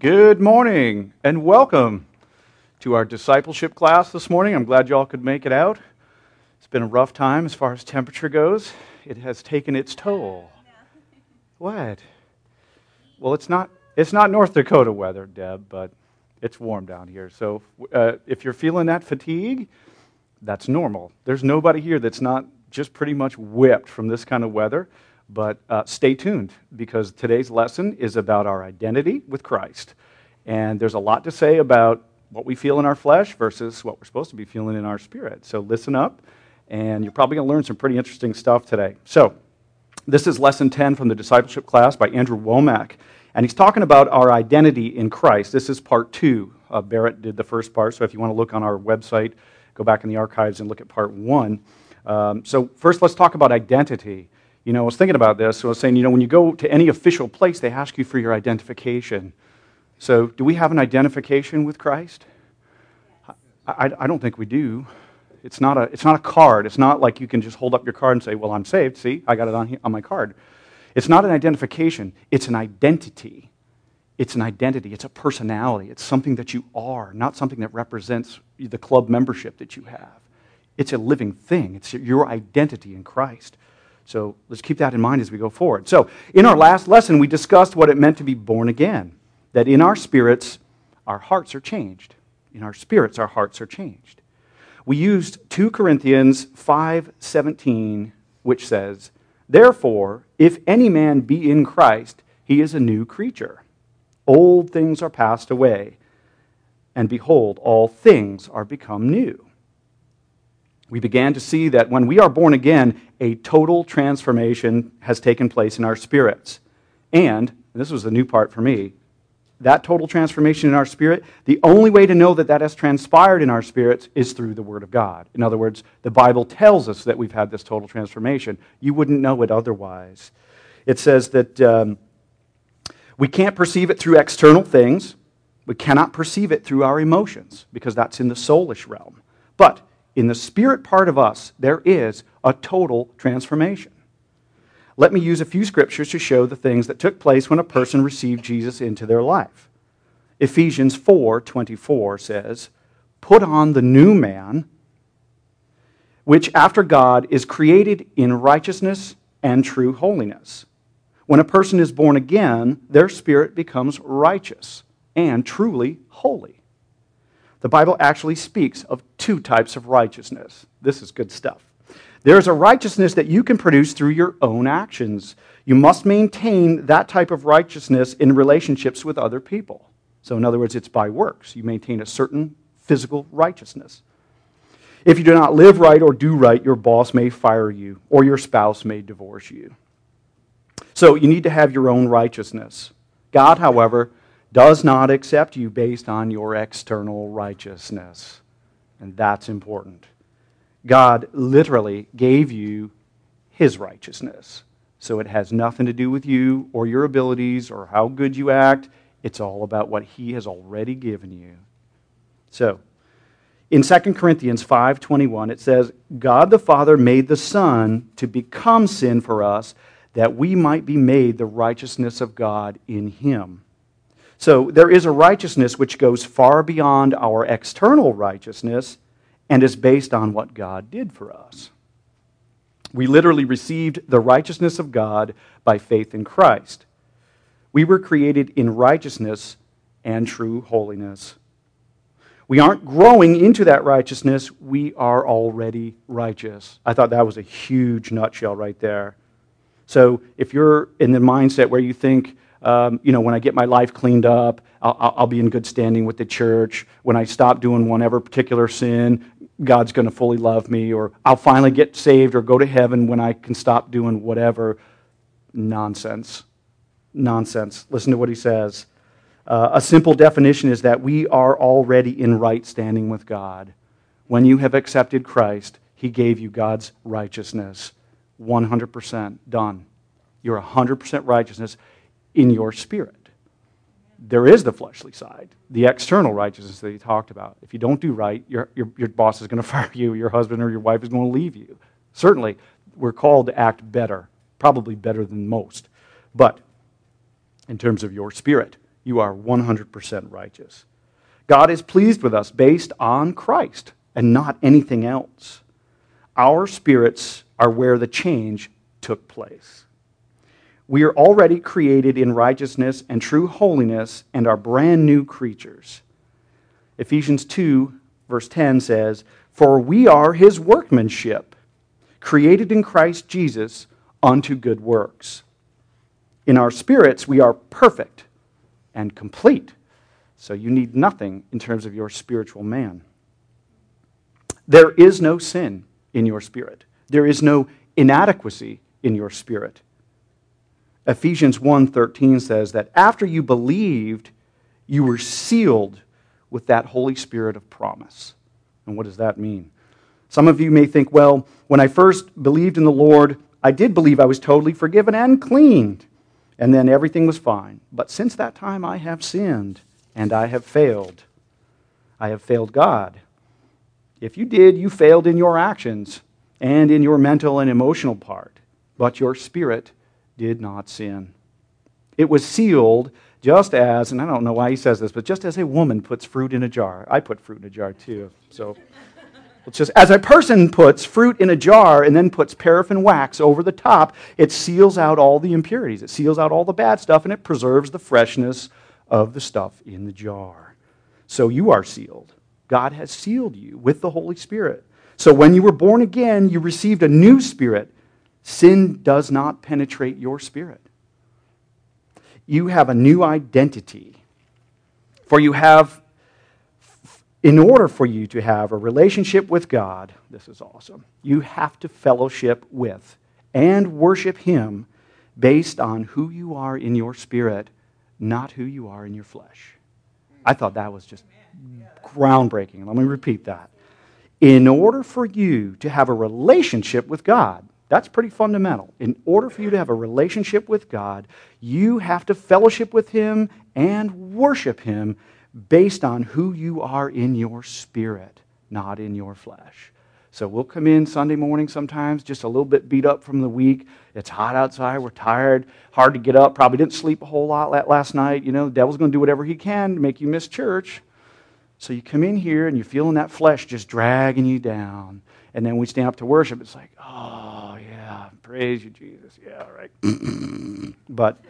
Good morning and welcome to our discipleship class this morning. I'm glad you all could make it out. It's been a rough time as far as temperature goes. It has taken its toll. What? Well, it's not it's not North Dakota weather, Deb, but it's warm down here. So uh, if you're feeling that fatigue, that's normal. There's nobody here that's not just pretty much whipped from this kind of weather. But uh, stay tuned because today's lesson is about our identity with Christ. And there's a lot to say about what we feel in our flesh versus what we're supposed to be feeling in our spirit. So listen up, and you're probably going to learn some pretty interesting stuff today. So, this is lesson 10 from the discipleship class by Andrew Womack. And he's talking about our identity in Christ. This is part two. Uh, Barrett did the first part, so if you want to look on our website, go back in the archives and look at part one. Um, so, first, let's talk about identity. You know, I was thinking about this. So I was saying, you know, when you go to any official place, they ask you for your identification. So, do we have an identification with Christ? I, I, don't think we do. It's not, a, it's not a card. It's not like you can just hold up your card and say, well, I'm saved. See, I got it on, on my card. It's not an identification, it's an identity. It's an identity, it's a personality, it's something that you are, not something that represents the club membership that you have. It's a living thing, it's your identity in Christ. So let's keep that in mind as we go forward. So, in our last lesson, we discussed what it meant to be born again. That in our spirits, our hearts are changed. In our spirits, our hearts are changed. We used 2 Corinthians 5:17, which says, "Therefore, if any man be in Christ, he is a new creature. Old things are passed away, and behold, all things are become new." We began to see that when we are born again, a total transformation has taken place in our spirits. And, and this was the new part for me, that total transformation in our spirit, the only way to know that that has transpired in our spirits is through the Word of God. In other words, the Bible tells us that we've had this total transformation. You wouldn't know it otherwise. It says that um, we can't perceive it through external things, we cannot perceive it through our emotions, because that's in the soulish realm. But in the spirit part of us, there is a total transformation. Let me use a few scriptures to show the things that took place when a person received Jesus into their life. Ephesians 4:24 says, "Put on the new man, which after God is created in righteousness and true holiness." When a person is born again, their spirit becomes righteous and truly holy. The Bible actually speaks of two types of righteousness. This is good stuff. There's a righteousness that you can produce through your own actions. You must maintain that type of righteousness in relationships with other people. So, in other words, it's by works. You maintain a certain physical righteousness. If you do not live right or do right, your boss may fire you or your spouse may divorce you. So, you need to have your own righteousness. God, however, does not accept you based on your external righteousness. And that's important. God literally gave you his righteousness. So it has nothing to do with you or your abilities or how good you act. It's all about what he has already given you. So, in 2 Corinthians 5:21 it says, "God the Father made the Son to become sin for us that we might be made the righteousness of God in him." So there is a righteousness which goes far beyond our external righteousness and is based on what God did for us. We literally received the righteousness of God by faith in Christ. We were created in righteousness and true holiness. We aren't growing into that righteousness, we are already righteous. I thought that was a huge nutshell right there. So if you're in the mindset where you think, um, you know, when I get my life cleaned up, I'll, I'll, be in good standing with the church. When I stop doing whatever particular sin, God's going to fully love me, or I'll finally get saved or go to heaven when I can stop doing whatever. Nonsense. Nonsense. Listen to what he says. Uh, a simple definition is that we are already in right standing with God. When you have accepted Christ, he gave you God's righteousness. 100% done. You're 100% righteousness in your spirit. There is the fleshly side, the external righteousness that he talked about. If you don't do right, your, your, your boss is going to fire you, your husband or your wife is going to leave you. Certainly, we're called to act better, probably better than most. But in terms of your spirit, you are 100% righteous. God is pleased with us based on Christ and not anything else. Our spirits are where the change took place. We are already created in righteousness and true holiness and are brand new creatures. Ephesians 2, verse 10 says, For we are his workmanship, created in Christ Jesus unto good works. In our spirits, we are perfect and complete. So you need nothing in terms of your spiritual man. There is no sin in your spirit, there is no inadequacy in your spirit. Ephesians 1:13 says that after you believed, you were sealed with that Holy Spirit of promise. And what does that mean? Some of you may think, well, when I first believed in the Lord, I did believe I was totally forgiven and cleaned, and then everything was fine. But since that time, I have sinned and I have failed. I have failed God. If you did, you failed in your actions and in your mental and emotional part, but your spirit did not sin. It was sealed just as, and I don't know why he says this, but just as a woman puts fruit in a jar. I put fruit in a jar too. So it's just as a person puts fruit in a jar and then puts paraffin wax over the top, it seals out all the impurities. It seals out all the bad stuff and it preserves the freshness of the stuff in the jar. So you are sealed. God has sealed you with the Holy Spirit. So when you were born again, you received a new spirit. Sin does not penetrate your spirit you have a new identity. For you have, in order for you to have a relationship with God, this is awesome, you have to fellowship with and worship Him based on who you are in your spirit, not who you are in your flesh. I thought that was just groundbreaking. Let me repeat that. In order for you to have a relationship with God, that's pretty fundamental. In order for you to have a relationship with God, you have to fellowship with Him and worship Him based on who you are in your spirit, not in your flesh. So we'll come in Sunday morning sometimes, just a little bit beat up from the week. It's hot outside. We're tired. Hard to get up. Probably didn't sleep a whole lot last night. You know, the devil's going to do whatever he can to make you miss church. So you come in here and you're feeling that flesh just dragging you down. And then we stand up to worship. It's like, oh, yeah, praise you, Jesus. Yeah, right. but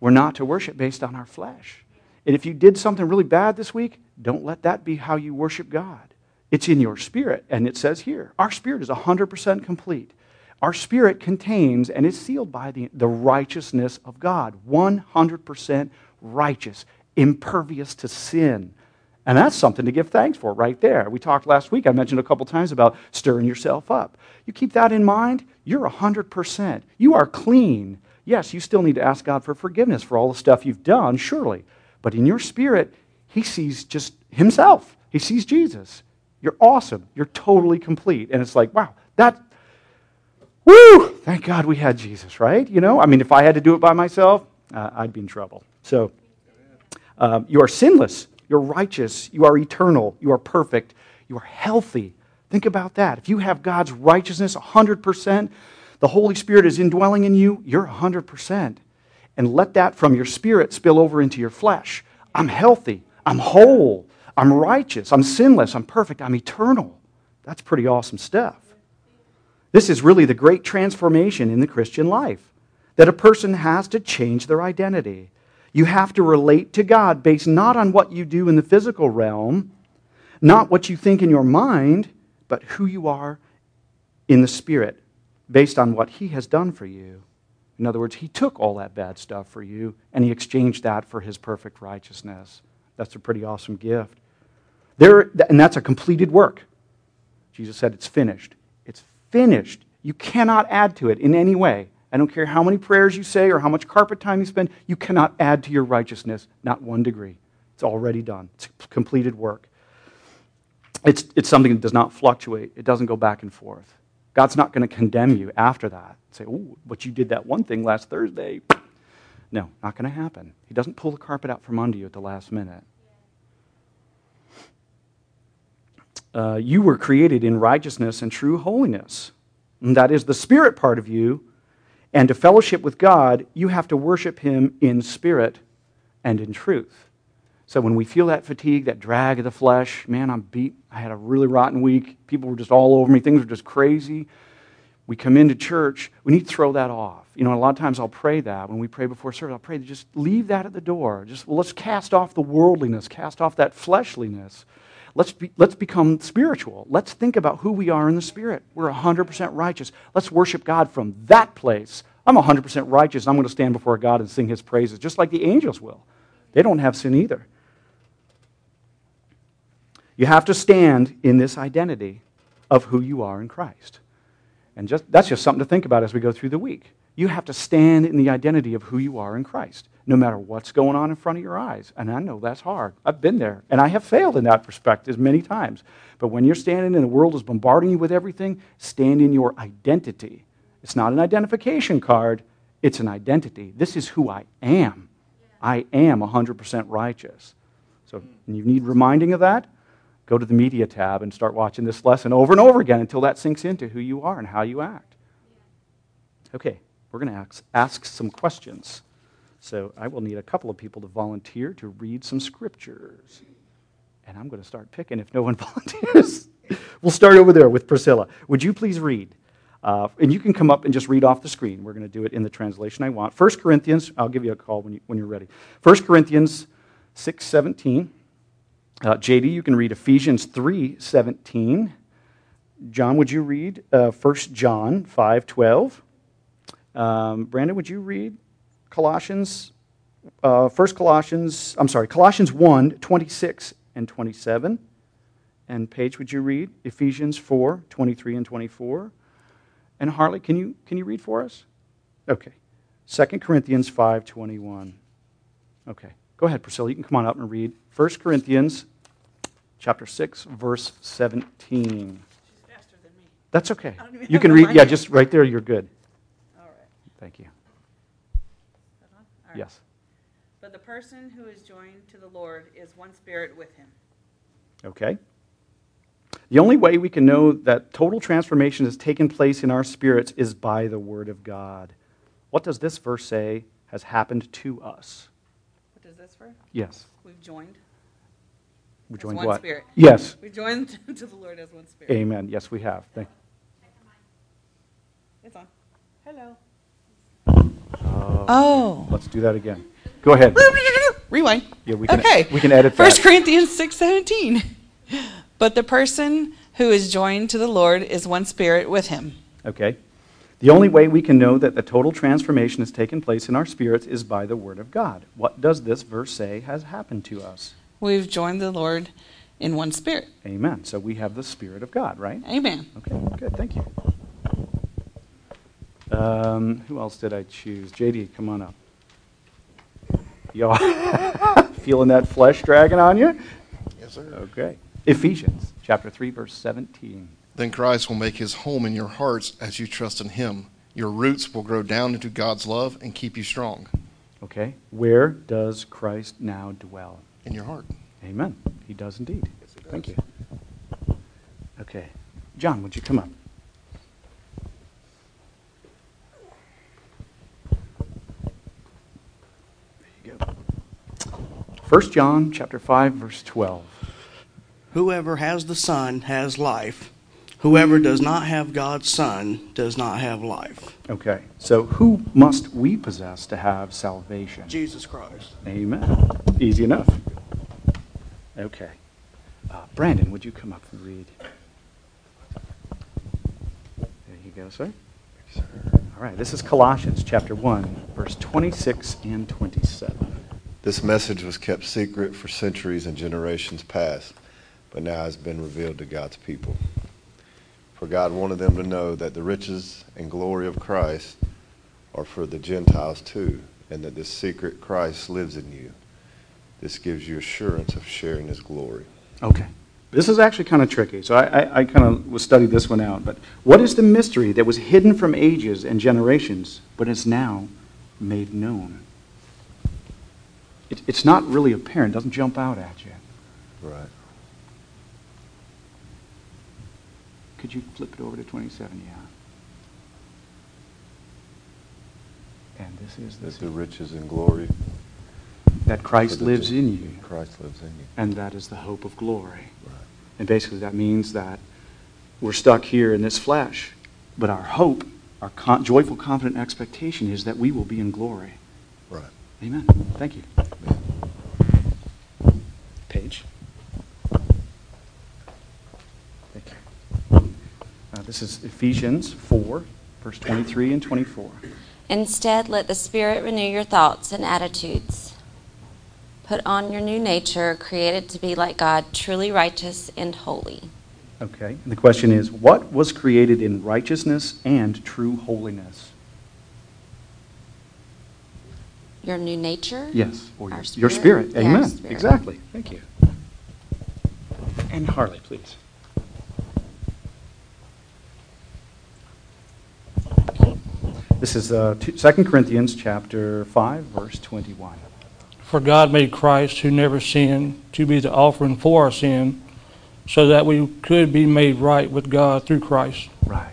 we're not to worship based on our flesh. And if you did something really bad this week, don't let that be how you worship God. It's in your spirit. And it says here, our spirit is 100% complete. Our spirit contains and is sealed by the, the righteousness of God. 100% righteous, impervious to sin. And that's something to give thanks for right there. We talked last week, I mentioned a couple times about stirring yourself up. You keep that in mind, you're 100%. You are clean. Yes, you still need to ask God for forgiveness for all the stuff you've done, surely. But in your spirit, He sees just Himself, He sees Jesus. You're awesome. You're totally complete. And it's like, wow, that, woo, thank God we had Jesus, right? You know, I mean, if I had to do it by myself, uh, I'd be in trouble. So, um, you are sinless you're righteous. You are eternal. You are perfect. You are healthy. Think about that. If you have God's righteousness 100%, the Holy Spirit is indwelling in you, you're 100%. And let that from your spirit spill over into your flesh. I'm healthy. I'm whole. I'm righteous. I'm sinless. I'm perfect. I'm eternal. That's pretty awesome stuff. This is really the great transformation in the Christian life that a person has to change their identity. You have to relate to God based not on what you do in the physical realm, not what you think in your mind, but who you are in the spirit, based on what He has done for you. In other words, He took all that bad stuff for you and He exchanged that for His perfect righteousness. That's a pretty awesome gift. There, and that's a completed work. Jesus said, It's finished. It's finished. You cannot add to it in any way. I don't care how many prayers you say or how much carpet time you spend, you cannot add to your righteousness, not one degree. It's already done, it's completed work. It's, it's something that does not fluctuate, it doesn't go back and forth. God's not going to condemn you after that. Say, oh, but you did that one thing last Thursday. No, not going to happen. He doesn't pull the carpet out from under you at the last minute. Uh, you were created in righteousness and true holiness. And that is the spirit part of you and to fellowship with God, you have to worship Him in spirit and in truth. So when we feel that fatigue, that drag of the flesh, man, I'm beat. I had a really rotten week. People were just all over me. Things were just crazy. We come into church, we need to throw that off. You know, a lot of times I'll pray that when we pray before service. I'll pray to just leave that at the door. Just well, let's cast off the worldliness, cast off that fleshliness. Let's, be, let's become spiritual. Let's think about who we are in the Spirit. We're 100% righteous. Let's worship God from that place. I'm 100% righteous. I'm going to stand before God and sing His praises, just like the angels will. They don't have sin either. You have to stand in this identity of who you are in Christ. And just, that's just something to think about as we go through the week. You have to stand in the identity of who you are in Christ, no matter what's going on in front of your eyes. And I know that's hard. I've been there, and I have failed in that perspective many times. But when you're standing and the world is bombarding you with everything, stand in your identity. It's not an identification card, it's an identity. This is who I am. I am 100% righteous. So you need reminding of that go to the media tab and start watching this lesson over and over again until that sinks into who you are and how you act. Okay, we're going to ask, ask some questions. So I will need a couple of people to volunteer to read some scriptures. And I'm going to start picking if no one volunteers. we'll start over there with Priscilla. Would you please read? Uh, and you can come up and just read off the screen. We're going to do it in the translation I want. 1 Corinthians, I'll give you a call when, you, when you're ready. 1 Corinthians 6 17. Uh, JD, you can read Ephesians 3 17. John, would you read uh, 1 John 5 12? Um, Brandon, would you read Colossians, uh, 1 Colossians, I'm sorry, Colossians 1 26 and 27? And Paige, would you read Ephesians 4 23 and 24? And Harley, can you, can you read for us? Okay. 2 Corinthians 5 21. Okay. Go ahead, Priscilla. You can come on up and read 1 Corinthians chapter 6, verse 17. That's okay. You can read, yeah, just right there, you're good. All right. Thank you. That? All right. Yes. But the person who is joined to the Lord is one spirit with him. Okay. The only way we can know that total transformation has taken place in our spirits is by the Word of God. What does this verse say has happened to us? What does this for? Yes. We've joined. We As joined one what? spirit. Yes. We've joined to the Lord as one spirit. Amen. Yes, we have. Thank you. It's on. Hello. Uh, Oh. Let's do that again. Go ahead. Rewind. Yeah, we can, Okay. we can edit First that. Corinthians six seventeen. But the person who is joined to the Lord is one spirit with him. Okay. The only way we can know that the total transformation has taken place in our spirits is by the Word of God. What does this verse say has happened to us? We've joined the Lord in one spirit. Amen. So we have the Spirit of God, right? Amen. Okay, good. Thank you. Um, who else did I choose? JD, come on up. Y'all feeling that flesh dragging on you? Yes, sir. Okay. Ephesians chapter 3, verse 17. Then Christ will make his home in your hearts as you trust in him. Your roots will grow down into God's love and keep you strong Okay. Where does Christ now dwell? in your heart. Amen. He does indeed. Yes, he Thank you. Okay. John, would you come up? There you go. 1 John chapter 5 verse 12. Whoever has the Son has life. Whoever does not have God's Son does not have life. Okay. So who must we possess to have salvation? Jesus Christ. Amen. Easy enough. Okay. Uh, Brandon, would you come up and read? There you go, sir. All right, this is Colossians chapter 1, verse 26 and 27. This message was kept secret for centuries and generations past, but now has been revealed to God's people. For God wanted them to know that the riches and glory of Christ are for the Gentiles too, and that this secret Christ lives in you. This gives you assurance of sharing his glory. Okay. This is actually kind of tricky, so I, I, I kind of studied this one out. But what is the mystery that was hidden from ages and generations, but is now made known? It, it's not really apparent, doesn't jump out at you. Right. Could you flip it over to 27? Yeah. And this is That this. the riches and glory. that Christ lives in you, Christ lives in you. and that is the hope of glory. Right. And basically, that means that we're stuck here in this flesh, but our hope, our con- joyful, confident expectation is that we will be in glory. Right. Amen. Thank you. Paige. Thank you. Uh, this is Ephesians 4, verse 23 and 24. Instead, let the Spirit renew your thoughts and attitudes. Put on your new nature, created to be like God, truly righteous and holy. Okay. And the question is what was created in righteousness and true holiness? Your new nature? Yes. Or your, Our your spirit? spirit. Yeah, Amen. spirit. Exactly. Thank you. And Harley, please. This is uh, two- 2 Corinthians chapter 5, verse 21. For God made Christ, who never sinned, to be the offering for our sin, so that we could be made right with God through Christ, Right.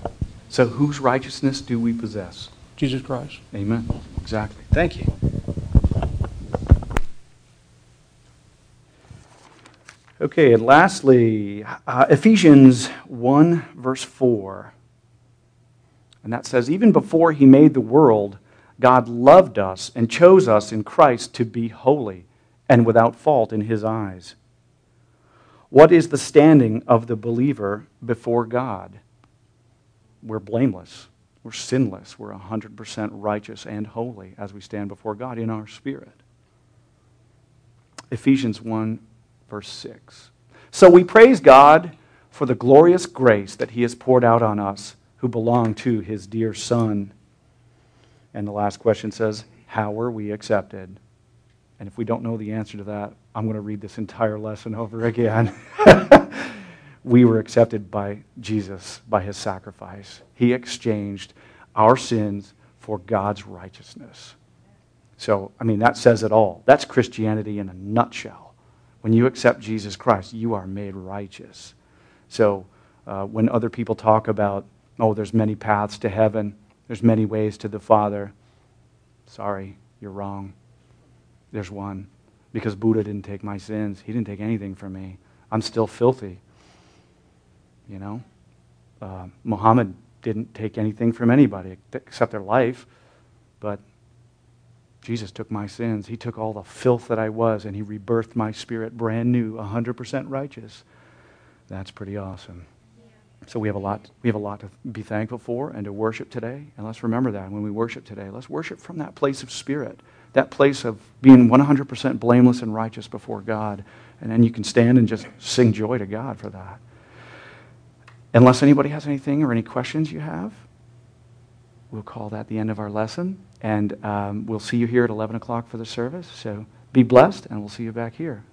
So whose righteousness do we possess? Jesus Christ. Amen. Exactly. Thank you. Okay, and lastly, uh, Ephesians 1, verse 4. And that says, Even before he made the world, God loved us and chose us in Christ to be holy and without fault in his eyes. What is the standing of the believer before God? We're blameless. We're sinless. We're 100% righteous and holy as we stand before God in our spirit. Ephesians 1, verse 6. So we praise God for the glorious grace that He has poured out on us who belong to His dear Son. And the last question says, How were we accepted? And if we don't know the answer to that, I'm going to read this entire lesson over again. we were accepted by Jesus, by his sacrifice. He exchanged our sins for God's righteousness. So, I mean, that says it all. That's Christianity in a nutshell. When you accept Jesus Christ, you are made righteous. So, uh, when other people talk about, oh, there's many paths to heaven, there's many ways to the Father, sorry, you're wrong. There's one. Because Buddha didn't take my sins, he didn't take anything from me. I'm still filthy. You know? Uh, Muhammad didn't take anything from anybody except their life, but Jesus took my sins. He took all the filth that I was and he rebirthed my spirit brand new, 100% righteous. That's pretty awesome. So we have a lot we have a lot to be thankful for and to worship today. And let's remember that when we worship today, let's worship from that place of spirit, that place of being 100% blameless and righteous before God. And then you can stand and just sing joy to God for that. Unless anybody has anything or any questions you have, we'll call that the end of our lesson. And um, we'll see you here at 11 o'clock for the service. So be blessed, and we'll see you back here.